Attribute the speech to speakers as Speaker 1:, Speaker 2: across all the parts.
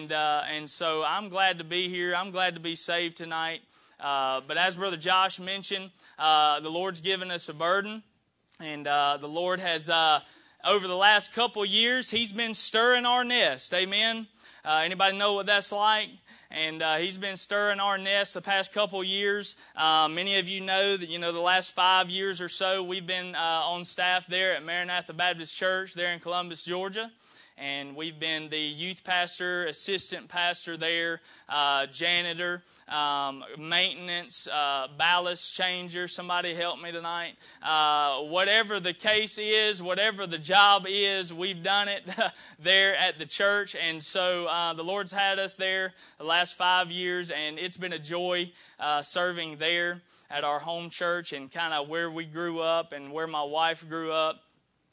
Speaker 1: and uh, and so I'm glad to be here. I'm glad to be saved tonight. Uh, but as Brother Josh mentioned, uh, the Lord's given us a burden, and uh, the Lord has uh, over the last couple years He's been stirring our nest. Amen. Uh, anybody know what that's like? and uh, he's been stirring our nest the past couple years. Uh, many of you know that you know the last five years or so we've been uh, on staff there at Maranatha Baptist Church there in Columbus, Georgia and we've been the youth pastor, assistant pastor there, uh, janitor, um, maintenance, uh, ballast changer. Somebody help me tonight. Uh, whatever the case is, whatever the job is, we've done it there at the church. And so uh, the Lord's had us there the last five years, and it's been a joy uh, serving there at our home church and kind of where we grew up and where my wife grew up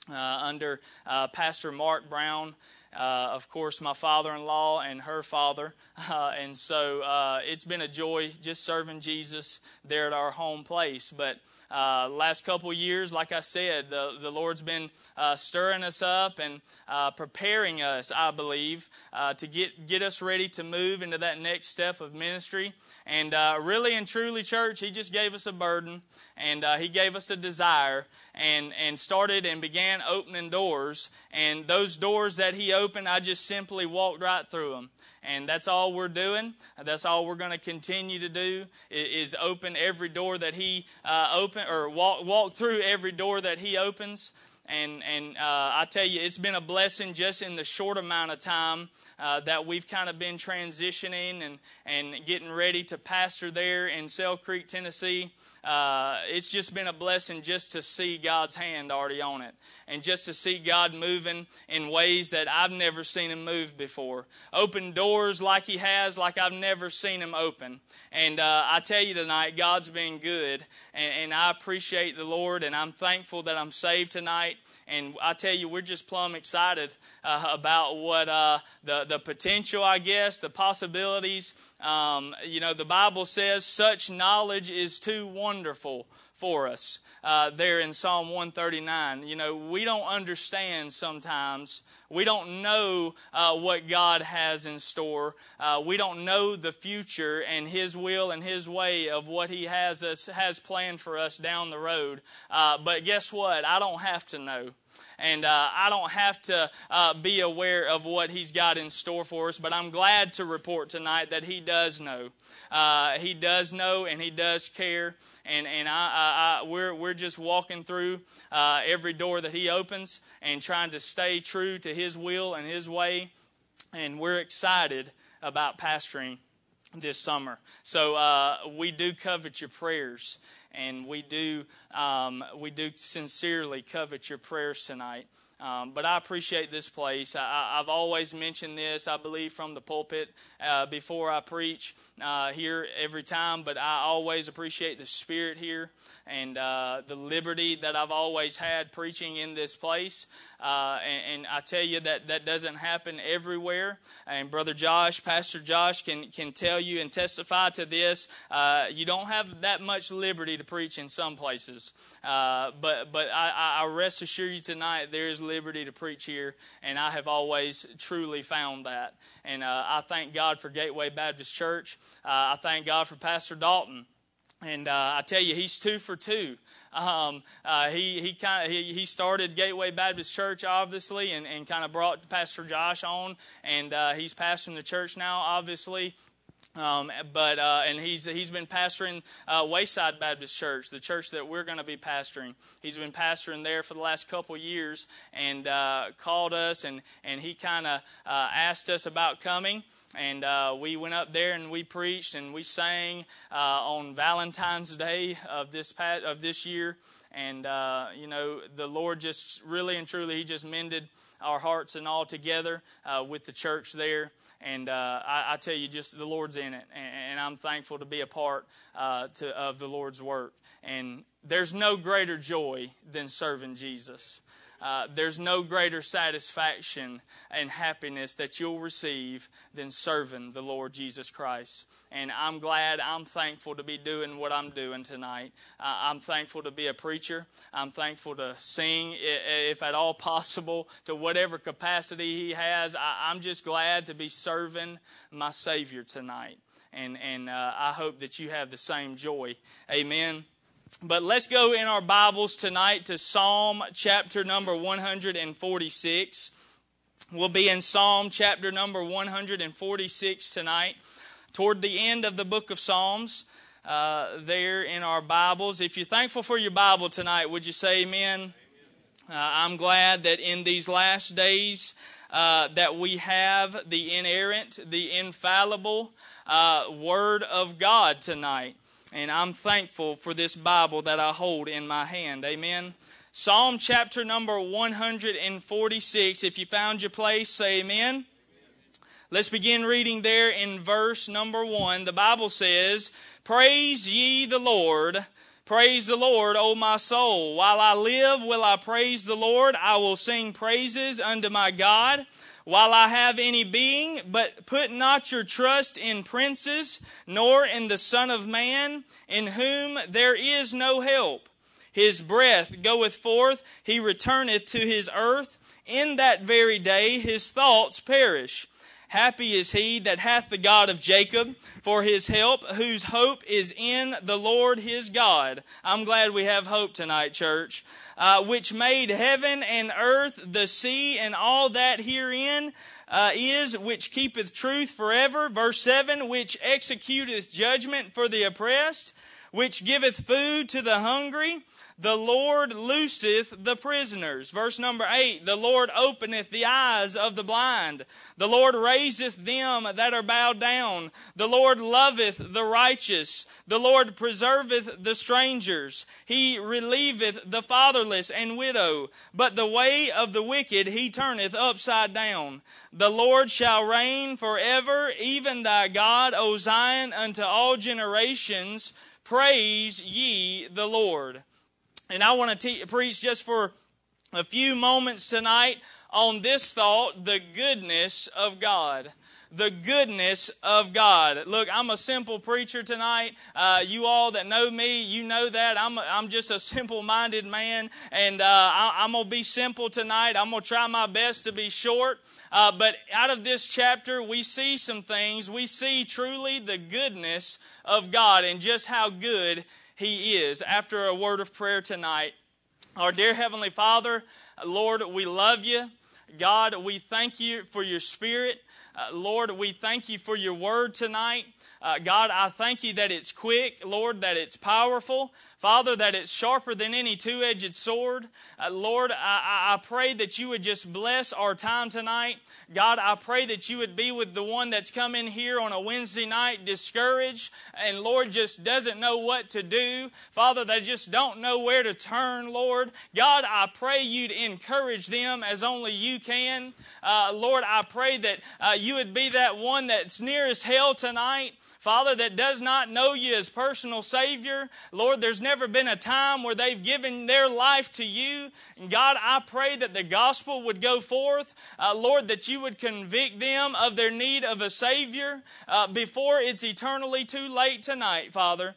Speaker 1: under uh, Pastor Mark Brown. Uh, of course, my father in law and her father. Uh, and so uh, it's been a joy just serving Jesus there at our home place. But uh, last couple years, like I said, the, the Lord's been uh, stirring us up and uh, preparing us, I believe, uh, to get, get us ready to move into that next step of ministry. And uh, really and truly, church, He just gave us a burden and uh, He gave us a desire and, and started and began opening doors. And those doors that He opened, I just simply walked right through them and that's all we're doing. That's all we're going to continue to do is open every door that He uh, open or walk walk through every door that He opens. And and uh, I tell you, it's been a blessing just in the short amount of time uh, that we've kind of been transitioning and and getting ready to pastor there in Sale Creek, Tennessee uh, it's just been a blessing just to see God's hand already on it and just to see God moving in ways that I've never seen Him move before. Open doors like He has, like I've never seen Him open. And uh, I tell you tonight, God's been good, and, and I appreciate the Lord, and I'm thankful that I'm saved tonight. And I tell you, we're just plumb excited uh, about what uh, the the potential, I guess, the possibilities. Um, you know, the Bible says such knowledge is too wonderful for us. Uh, there in Psalm 139, you know, we don't understand sometimes. We don't know uh, what God has in store. Uh, we don't know the future and His will and His way of what He has us has planned for us down the road. Uh, but guess what? I don't have to know and uh, I don't have to uh, be aware of what He's got in store for us. But I'm glad to report tonight that He does know. Uh, he does know, and He does care. And and I, I, I we're we're just walking through uh, every door that He opens and trying to stay true to His will and His way. And we're excited about pastoring this summer. So uh, we do covet your prayers and we do um, we do sincerely covet your prayers tonight. Um, but I appreciate this place. I, have always mentioned this, I believe, from the pulpit uh, before I preach uh, here every time. But I always appreciate the spirit here and uh, the liberty that I've always had preaching in this place. Uh, and, and, I tell you that that doesn't happen everywhere. And Brother Josh, Pastor Josh, can can tell you and testify to this. Uh, you don't have that much liberty to preach in some places, uh, but but I, I rest assure you tonight there is liberty to preach here, and I have always truly found that. And uh, I thank God for Gateway Baptist Church. Uh, I thank God for Pastor Dalton. And uh, I tell you, he's two for two. Um, uh, he he kind of he, he started Gateway Baptist Church obviously, and, and kind of brought Pastor Josh on, and uh, he's pastoring the church now obviously. Um, but uh, and he's he's been pastoring uh, Wayside Baptist Church, the church that we're going to be pastoring. He's been pastoring there for the last couple years, and uh, called us, and and he kind of uh, asked us about coming. And uh, we went up there and we preached and we sang uh, on Valentine's Day of this past, of this year. And you know, the Lord just really and truly, He just mended our hearts and all together with the church there. And uh, I, I, tell you, just the Lord's in it, and, and I'm thankful to be a part uh, to, of the Lord's work. And there's no greater joy than serving Jesus. Uh, there's no greater satisfaction and happiness that you'll receive than serving the Lord Jesus Christ. And I'm glad, I'm thankful to be doing what I'm doing tonight. Uh, I'm thankful to be a preacher. I'm thankful to sing, if at all possible, to whatever capacity He has. I, am just glad to be serving my Savior tonight. And, and uh, I hope that you have the same joy. Amen. But let's go in our Bibles tonight to Psalm chapter number 146. We'll be in Psalm chapter number 146 tonight, toward the end of the book of Psalms, uh, there in our Bibles. If you're thankful for your Bible tonight, would you say amen? Uh, I'm glad that in these last days uh, that we have the inerrant, the infallible uh, Word of God tonight. And I'm thankful for this Bible that I hold in my hand. Amen. Psalm chapter number 146. If you found your place, say amen. Let's begin reading there in verse number 1. The Bible says, Praise ye the Lord. Praise the Lord, O my soul. While I live, will I praise the Lord. I will sing praises unto my God while I have any being, but put not your trust in princes, nor in the Son of Man, in whom there is no help. His breath goeth forth, he returneth to his earth. In that very day his thoughts perish. Happy is he that hath the God of Jacob for his help, whose hope is in the Lord his God. I'm glad we have hope tonight, church. Uh, which made heaven and earth, the sea, and all that herein uh, is, which keepeth truth forever. Verse 7 which executeth judgment for the oppressed, which giveth food to the hungry. The Lord looseth the prisoners. Verse number eight, the Lord openeth the eyes of the blind. The Lord raiseth them that are bowed down. The Lord loveth the righteous. The Lord preserveth the strangers. He relieveth the fatherless and widow. But the way of the wicked he turneth upside down. The Lord shall reign forever, even thy God, O Zion, unto all generations. Praise ye the Lord. And I want to te- preach just for a few moments tonight on this thought the goodness of God the goodness of God. Look, I'm a simple preacher tonight. Uh, you all that know me, you know that. I'm, I'm just a simple minded man, and uh, I, am going to be simple tonight. I'm going to try my best to be short. Uh, but out of this chapter, we see some things. We see truly the goodness of God and just how good he is. After a word of prayer tonight, our dear Heavenly Father, Lord, we love you. God, we thank you for your spirit. Uh, Lord, we thank you for your word tonight. Uh, God, I thank you that it's quick, Lord, that it's powerful. Father, that it's sharper than any two edged sword. Uh, Lord, I, I pray that you would just bless our time tonight. God, I pray that you would be with the one that's come in here on a Wednesday night discouraged and, Lord, just doesn't know what to do. Father, they just don't know where to turn, Lord. God, I pray you'd encourage them as only you can. Uh, Lord, I pray that uh, you would be that one that's nearest hell tonight. Father, that does not know you as personal Savior. Lord, there's never been a time where they've given their life to you. God, I pray that the gospel would go forth. Uh, Lord, that you would convict them of their need of a Savior uh, before it's eternally too late tonight, Father.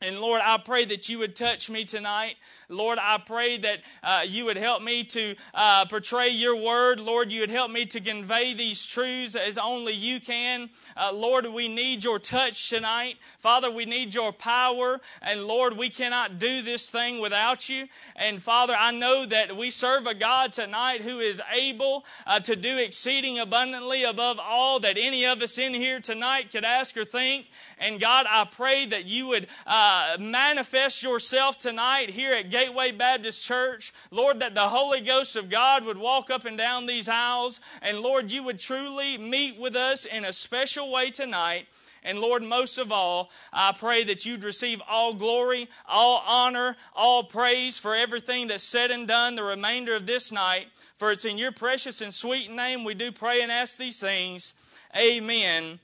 Speaker 1: And Lord, I pray that you would touch me tonight. Lord, I pray that uh, you would help me to uh, portray your word. Lord, you would help me to convey these truths as only you can. Uh, Lord, we need your touch tonight. Father, we need your power. And Lord, we cannot do this thing without you. And Father, I know that we serve a God tonight who is able uh, to do exceeding abundantly above all that any of us in here tonight could ask or think. And God, I pray that you would uh, manifest yourself tonight here at Gateway Baptist Church. Lord, that the Holy Ghost of God would walk up and down these aisles. And Lord, you would truly meet with us in a special way tonight. And Lord, most of all, I pray that you'd receive all glory, all honor, all praise for everything that's said and done the remainder of this night. For it's in your precious and sweet name we do pray and ask these things. Amen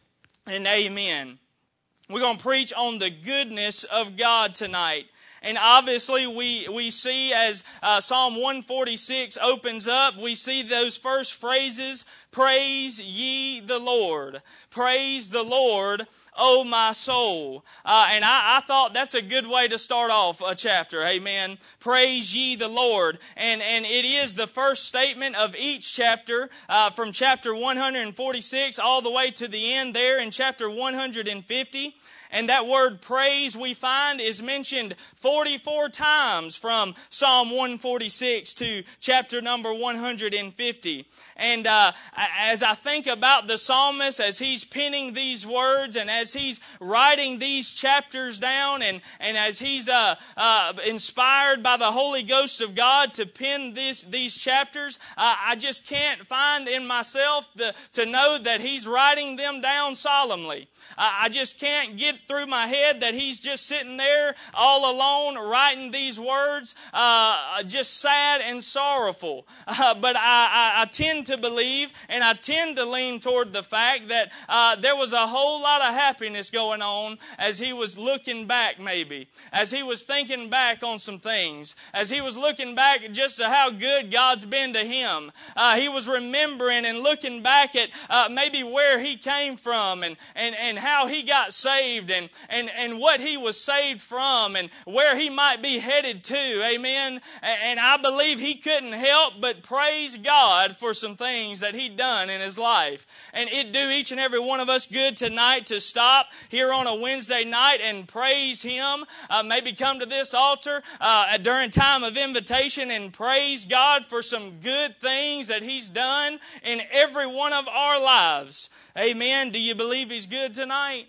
Speaker 1: and amen. We're going to preach on the goodness of God tonight. And obviously, we, we see as uh, Psalm 146 opens up, we see those first phrases Praise ye the Lord. Praise the Lord, O my soul. Uh, and I, I, thought that's a good way to start off a chapter. Amen. Praise ye the Lord. And, and it is the first statement of each chapter uh, from chapter 146 all the way to the end there in chapter 150. And that word praise we find is mentioned 44 times from Psalm 146 to chapter number 150. And uh, as I think about the psalmist, as he's penning these words and as he's writing these chapters down and, and as he's uh, uh, inspired by the Holy Ghost of God to pen this, these chapters, I just can't find in myself the, to know that he's writing them down solemnly. I just can't get through my head that he's just sitting there all alone writing these words, uh, just sad and sorrowful. But I, I, I, tend to believe and I tend to lean toward the fact that uh, there was a whole lot of happiness going on as he was looking back, maybe, as he was thinking back on some things, as he was looking back just to how good God's been to him. Uh, he was remembering and looking back at uh, maybe where he came from and, and, and how he got saved and, and, and what he was saved from and where he might be headed to. Amen. And I believe he couldn't help but praise God for some things that he'd done in his life. And it do each and every one of us good tonight to stop here on a Wednesday night and praise him. Uh, maybe come to this altar uh, during time of invitation and praise God for some good things that he's done in every one of our lives. Amen. Do you believe he's good tonight?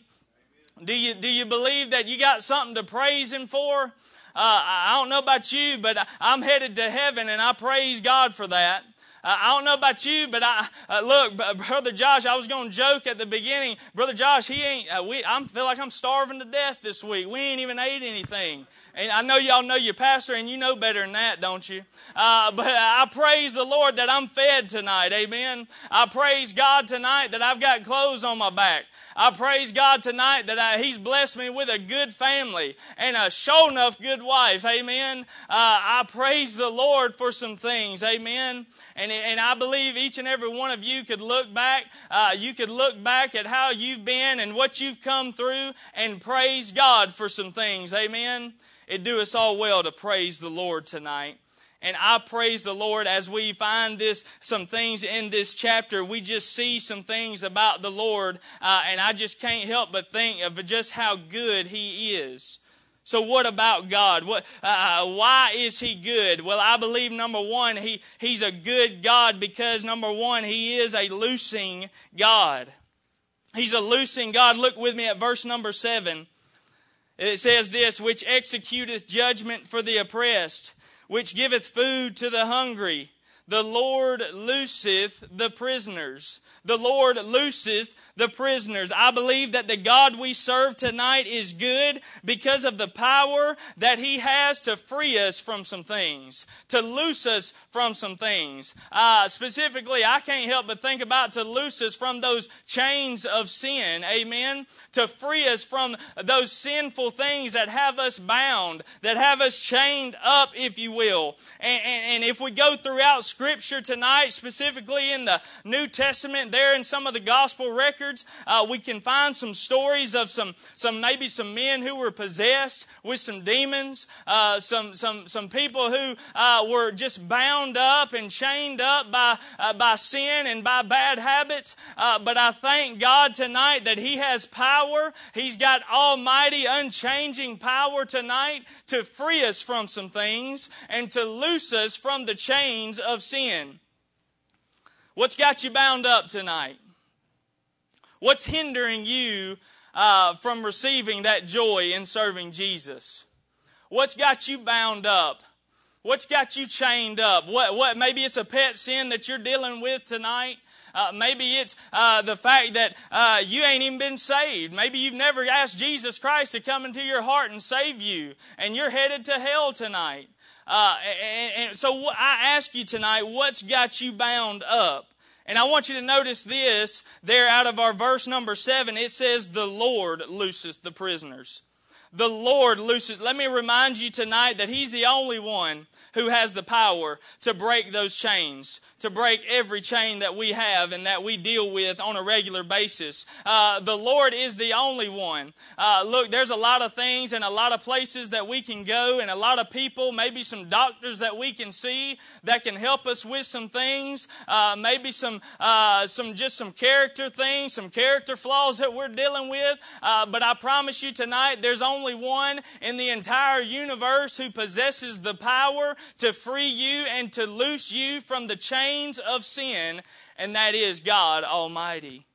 Speaker 1: Do you, do you believe that you got something to praise Him for? Uh, I don't know about you, but I'm headed to heaven and I praise God for that. Uh, I don't know about you, but I uh, look, brother Josh. I was going to joke at the beginning, brother Josh. He ain't. Uh, we. I feel like I'm starving to death this week. We ain't even ate anything. And I know y'all know your pastor, and you know better than that, don't you? Uh, but I praise the Lord that I'm fed tonight. Amen. I praise God tonight that I've got clothes on my back. I praise God tonight that I, He's blessed me with a good family and a show enough good wife. Amen. Uh, I praise the Lord for some things. Amen. And, and I believe each and every one of you could look back. Uh, you could look back at how you've been and what you've come through and praise God for some things. Amen. It do us all well to praise the Lord tonight. And I praise the Lord as we find this, some things in this chapter. We just see some things about the Lord, uh, and I just can't help but think of just how good He is. So what about God? What, uh, why is He good? Well, I believe number one, he, He's a good God because number one, He is a loosing God. He's a loosing God. Look with me at verse number seven. It says this, which executeth judgment for the oppressed which giveth food to the hungry. The Lord looseth the prisoners. The Lord looseth the prisoners. I believe that the God we serve tonight is good because of the power that He has to free us from some things, to loose us from some things. Uh, specifically, I can't help but think about to loose us from those chains of sin. Amen. To free us from those sinful things that have us bound, that have us chained up, if you will. And, and, and if we go throughout Scripture tonight, specifically in the New Testament, there in some of the gospel records, uh, we can find some stories of some, some maybe some men who were possessed with some demons, uh, some, some, some people who uh, were just bound up and chained up by, uh, by sin and by bad habits. Uh, but I thank God tonight that He has power. He's got almighty, unchanging power tonight to free us from some things and to loose us from the chains of sin. What's got you bound up tonight? What's hindering you uh, from receiving that joy in serving Jesus? What's got you bound up? What's got you chained up? What, what, maybe it's a pet sin that you're dealing with tonight. Uh, maybe it's uh, the fact that uh, you ain't even been saved. Maybe you've never asked Jesus Christ to come into your heart and save you, and you're headed to hell tonight. Uh, and, and so I ask you tonight, what's got you bound up? And I want you to notice this there out of our verse number seven. It says, The Lord looseth the prisoners. The Lord looses. Let me remind you tonight that He's the only one who has the power to break those chains, to break every chain that we have and that we deal with on a regular basis. Uh, the Lord is the only one. Uh, look, there's a lot of things and a lot of places that we can go and a lot of people, maybe some doctors that we can see that can help us with some things, uh, maybe some, uh, some just some character things, some character flaws that we're dealing with. Uh, but I promise you tonight, there's only one in the entire universe who possesses the power to free you and to loose you from the chains of sin, and that is God Almighty.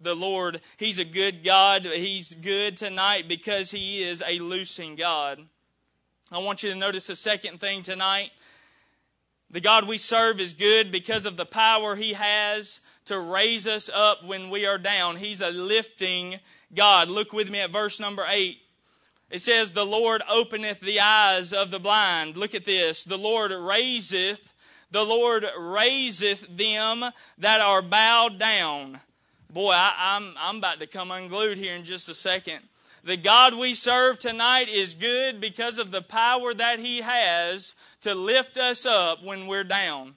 Speaker 1: The Lord, He's a good God. He's good tonight because He is a loosing God. I want you to notice a second thing tonight. The God we serve is good because of the power He has to raise us up when we are down. He's a lifting God. Look with me at verse number 8. It says, The Lord openeth the eyes of the blind. Look at this. The Lord raiseth, the Lord raiseth them that are bowed down. Boy, I, am I'm, I'm about to come unglued here in just a second. The God we serve tonight is good because of the power that He has to lift us up when we're down.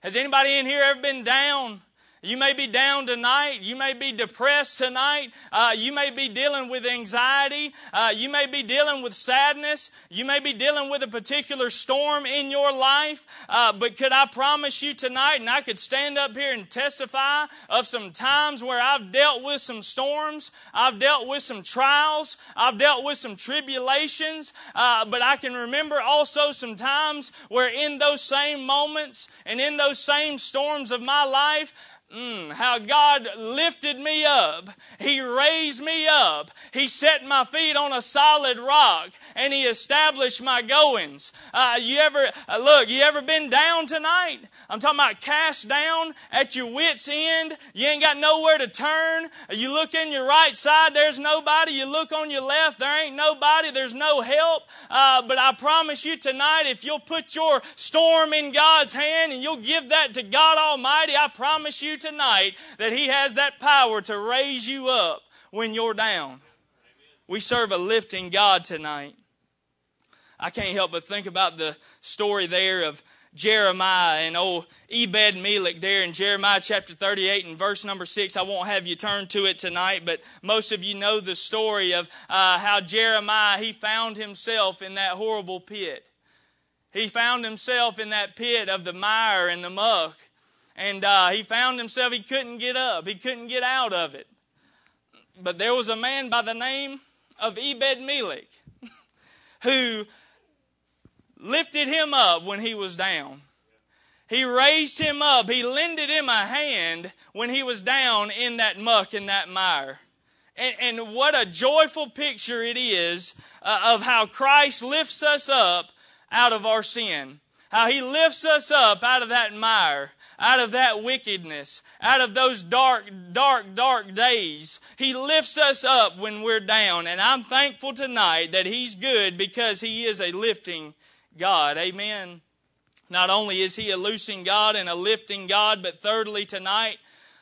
Speaker 1: Has anybody in here ever been down? You may be down tonight. You may be depressed tonight. Uh, you may be dealing with anxiety. Uh, you may be dealing with sadness. You may be dealing with a particular storm in your life. Uh, but could I promise you tonight, and I could stand up here and testify of some times where I've dealt with some storms, I've dealt with some trials, I've dealt with some tribulations. Uh, but I can remember also some times where in those same moments and in those same storms of my life, Mm, how God lifted me up. He raised me up. He set my feet on a solid rock and He established my goings. Uh, you ever, uh, look, you ever been down tonight? I'm talking about cast down at your wits' end. You ain't got nowhere to turn. You look in your right side, there's nobody. You look on your left, there ain't nobody. There's no help. Uh, but I promise you tonight, if you'll put your storm in God's hand and you'll give that to God Almighty, I promise you tonight that He has that power to raise you up when you're down. We serve a lifting God tonight. I can't help but think about the story there of Jeremiah and old Ebed Melech there in Jeremiah chapter 38 and verse number 6. I won't have you turn to it tonight, but most of you know the story of uh, how Jeremiah, he found himself in that horrible pit. He found himself in that pit of the mire and the muck. And uh, he found himself, he couldn't get up, he couldn't get out of it. But there was a man by the name of Ebed Melech who lifted him up when he was down. He raised him up. He lended him a hand when he was down in that muck in that mire. And, and what a joyful picture it is uh, of how Christ lifts us up out of our sin. How he lifts us up out of that mire out of that wickedness, out of those dark, dark, dark days. He lifts us up when we're down. And I'm thankful tonight that He's good because He is a lifting God. Amen. Not only is He a loosing God and a lifting God, but thirdly, tonight,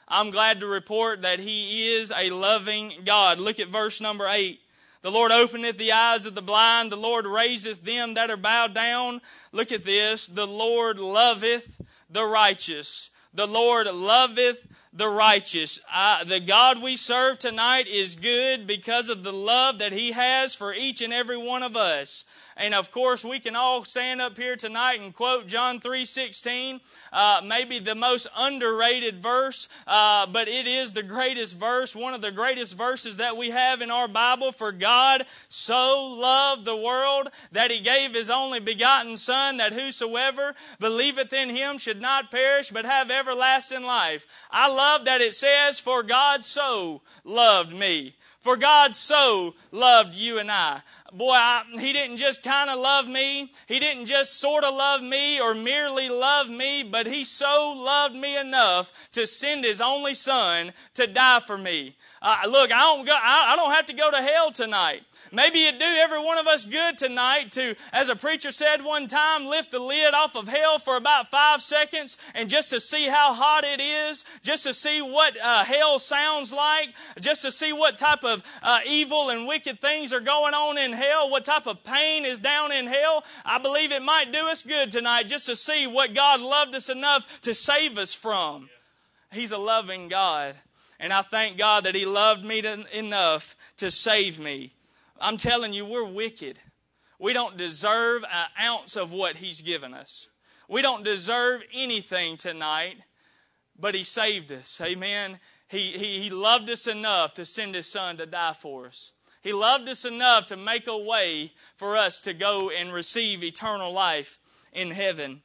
Speaker 1: I'm glad to report that He is a loving God. Look at verse number 8. The Lord openeth the eyes of the blind. The Lord raiseth them that are bowed down. Look at this. The Lord loveth the righteous. The Lord loveth the righteous. The God we serve tonight is good because of the love that He has for each and every one of us. And of course, we can all stand up here tonight and quote John 3.16, uh, maybe the most underrated verse, uh, but it is the greatest verse, one of the greatest verses that we have in our Bible. For God so loved the world that he gave his only begotten Son, that whosoever believeth in him should not perish, but have everlasting life. I love that it says, For God so loved me. For God so loved you and I. Boy, I, He didn't just kind of love me. He didn't just sort of love me or merely love me, but He so loved me enough to send His only Son to die for me. Uh, look, I don't, go, I, I don't have to go to hell tonight. Maybe it'd do every one of us good tonight to, as a preacher said one time, lift the lid off of hell for about five seconds and just to see how hot it is, just to see what uh, hell sounds like, just to see what type of uh, evil and wicked things are going on in hell, what type of pain is down in hell. I believe it might do us good tonight just to see what God loved us enough to save us from. He's a loving God. And I thank God that He loved me to, enough to save me. I'm telling you, we're wicked. We don't deserve an ounce of what He's given us. We don't deserve anything tonight, but He saved us. Amen. He, he, he loved us enough to send His Son to die for us. He loved us enough to make a way for us to go and receive eternal life in heaven.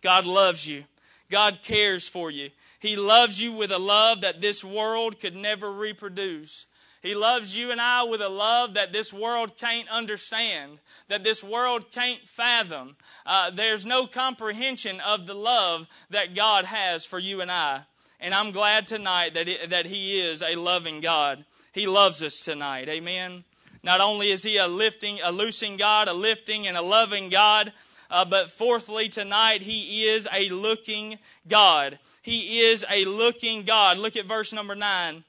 Speaker 1: God loves you. God cares for you. He loves you with a love that this world could never reproduce. He loves you and I with a love that this world can't understand, that this world can't fathom. Uh, there's no comprehension of the love that God has for you and I. And I'm glad tonight that, it, that He is a loving God. He loves us tonight. Amen. Not only is He a lifting, a loosing God, a lifting and a loving God, uh, but fourthly, tonight, He is a looking God. He is a looking God. Look at verse number 9.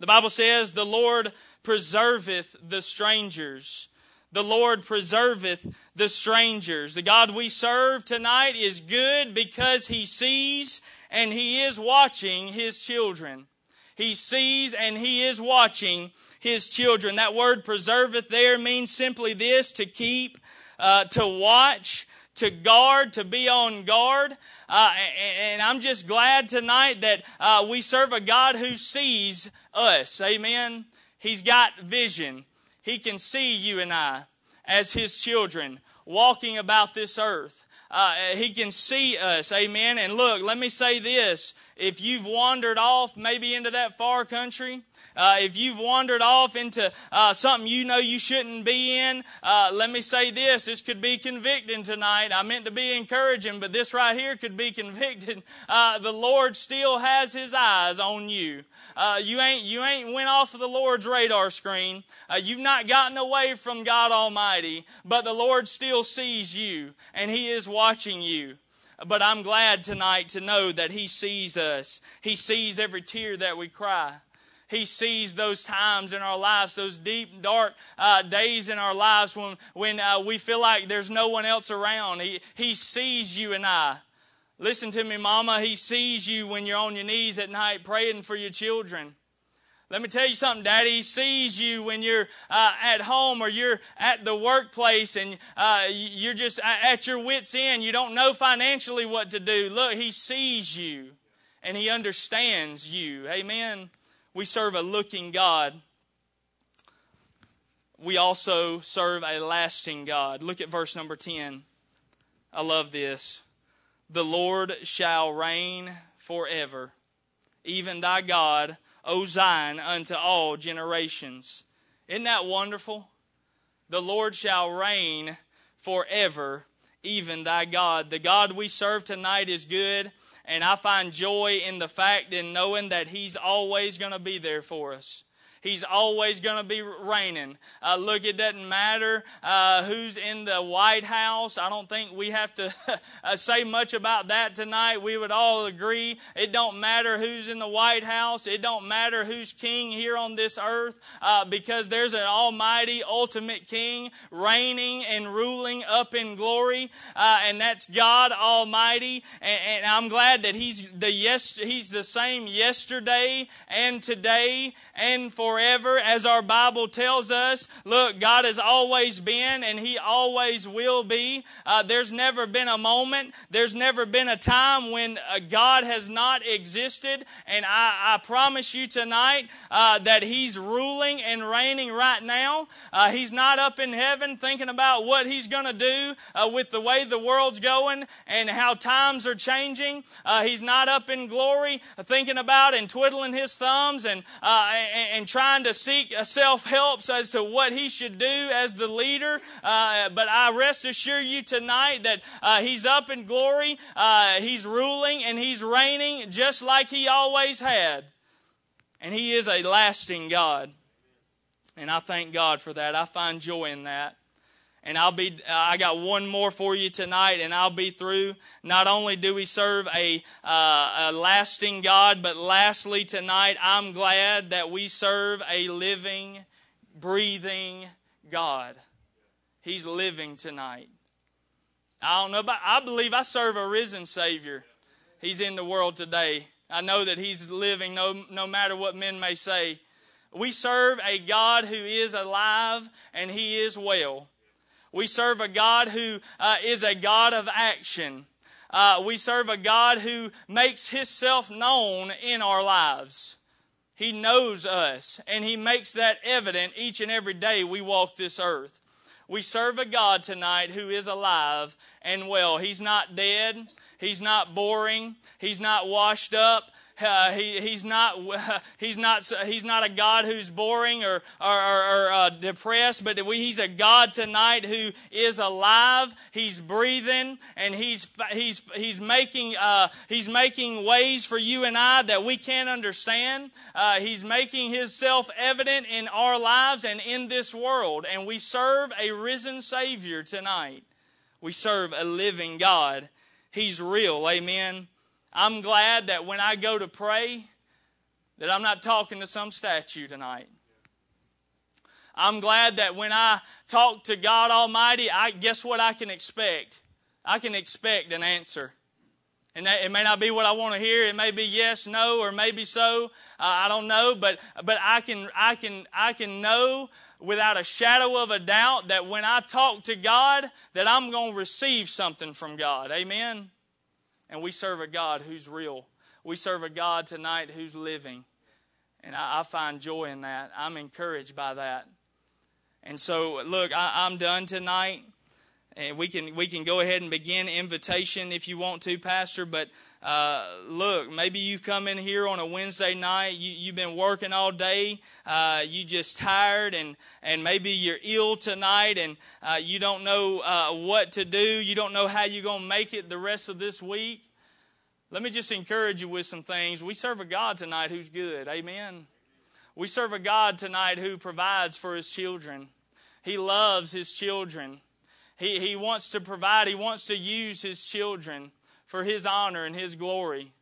Speaker 1: The Bible says, The Lord preserveth the strangers. The Lord preserveth the strangers. The God we serve tonight is good because He sees and He is watching His children. He sees and He is watching His children. That word preserveth there means simply this to keep, uh, to watch, to guard, to be on guard. Uh, and, I'm just glad tonight that uh, we serve a God who sees us. Amen. He's got vision. He can see you and I as His children walking about this earth. Uh, he can see us. Amen. And look, let me say this. If you've wandered off maybe into that far country, uh, if you've wandered off into uh, something you know you shouldn't be in, uh, let me say this. This could be convicting tonight. I meant to be encouraging, but this right here could be convicting. Uh, the Lord still has His eyes on you. Uh, you ain't you ain't went off of the Lord's radar screen. Uh, you've not gotten away from God Almighty, but the Lord still sees you, and He is watching you. But I'm glad tonight to know that He sees us. He sees every tear that we cry. He sees those times in our lives, those deep, dark uh, days in our lives when, when uh, we feel like there's no one else around. He, he sees you and I. Listen to me, Mama. He sees you when you're on your knees at night praying for your children. Let me tell you something, Daddy. He sees you when you're uh, at home or you're at the workplace and uh, you're just at your wits' end. You don't know financially what to do. Look, He sees you and He understands you. Amen. We serve a looking God. We also serve a lasting God. Look at verse number 10. I love this. The Lord shall reign forever, even thy God, O Zion, unto all generations. Isn't that wonderful? The Lord shall reign forever, even thy God. The God we serve tonight is good and I find joy in the fact in knowing that He's always going to be there for us. He's always going to be reigning. Uh, look, it doesn't matter uh, who's in the White House. I don't think we have to uh, say much about that tonight. We would all agree. It don't matter who's in the White House. It don't matter who's king here on this earth uh, because there's an almighty, ultimate king reigning and ruling up in glory, uh, and that's God Almighty. And, and I'm glad that He's the yes, He's the same yesterday and today and for forever, as our Bible tells us. Look, God has always been and He always will be. Uh, there's never been a moment, there's never been a time when uh, God has not existed. And I, I promise you tonight uh, that He's ruling and reigning right now. Uh, he's not up in heaven thinking about what He's going to do uh, with the way the world's going and how times are changing. Uh, he's not up in glory thinking about and twiddling His thumbs and, and, and trying to seek self helps as to what he should do as the leader. Uh, but I rest assure you tonight that uh, he's up in glory, uh, he's ruling, and he's reigning just like he always had. And he is a lasting God. And I thank God for that. I find joy in that and I'll be I got one more for you tonight and I'll be through. Not only do we serve a, uh, a lasting God, but lastly tonight I'm glad that we serve a living, breathing God. He's living tonight. I don't know, but I believe I serve a risen Savior. He's in the world today. I know that He's living no, no matter what men may say. We serve a God who is alive and He is well. We serve a God who uh, is a God of action. Uh, we serve a God who makes Himself known in our lives. He knows us, and He makes that evident each and every day we walk this earth. We serve a God tonight who is alive and well. He's not dead. He's not boring. He's not washed up. Uh, he, he's not he's not he's not a God who's boring or or, or, or uh, depressed, but we, he's a God tonight who is alive. He's breathing and he's he's he's making uh, he's making ways for you and I that we can't understand. Uh, he's making Himself evident in our lives and in this world, and we serve a risen Savior tonight. We serve a living God. He's real. Amen. I'm glad that when I go to pray, that I'm not talking to some statue tonight. I'm glad that when I talk to God Almighty, I guess what I can expect? I can expect an answer. And that, it may not be what I want to hear. It may be yes, no, or maybe so. Uh, I don't know, but but I can I can I can know without a shadow of a doubt that when I talk to God, that I'm going to receive something from God. Amen. And we serve a God who's real. We serve a God tonight who's living. And I, I find joy in that. I'm encouraged by that. And so, look, I, I'm done tonight. And we can we can go ahead and begin invitation if you want to, Pastor. But uh, look, maybe you've come in here on a Wednesday night. You, you've been working all day. Uh, you just tired, and and maybe you're ill tonight, and uh, you don't know uh, what to do. You don't know how you're to make it the rest of this week. Let me just encourage you with some things. We serve a God tonight who's good. Amen. We serve a God tonight who provides for His children. He loves His children. He, he wants to provide, He wants to use His children for His honor and His glory.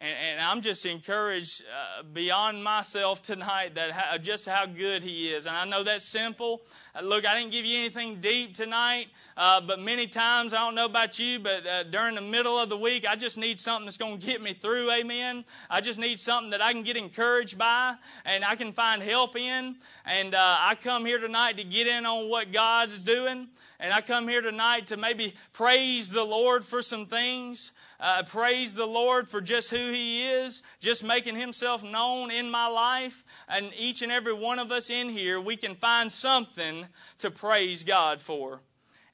Speaker 1: And, and I'm just encouraged uh, beyond myself tonight that how, just how good He is. And I know that's simple. Uh, look, I didn't give you anything deep tonight, uh, but many times, I don't know about you, but uh, during the middle of the week, I just need something that's going to get me through. Amen. I just need something that I can get encouraged by and I can find help in. And uh, I come here tonight to get in on what God is doing. And I come here tonight to maybe praise the Lord for some things. Uh, praise the Lord for just who He is, just making Himself known in my life. And each and every one of us in here, we can find something to praise God for.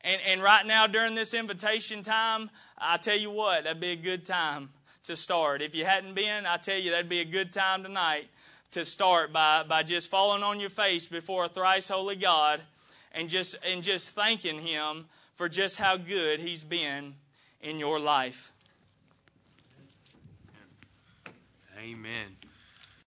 Speaker 1: And, and right now, during this invitation time, I tell you what, that'd be a good time to start. If you hadn't been, I tell you, that'd be a good time tonight to start by, by just falling on your face before a thrice holy God and just, and just thanking Him for just how good He's been in your life.
Speaker 2: Amen.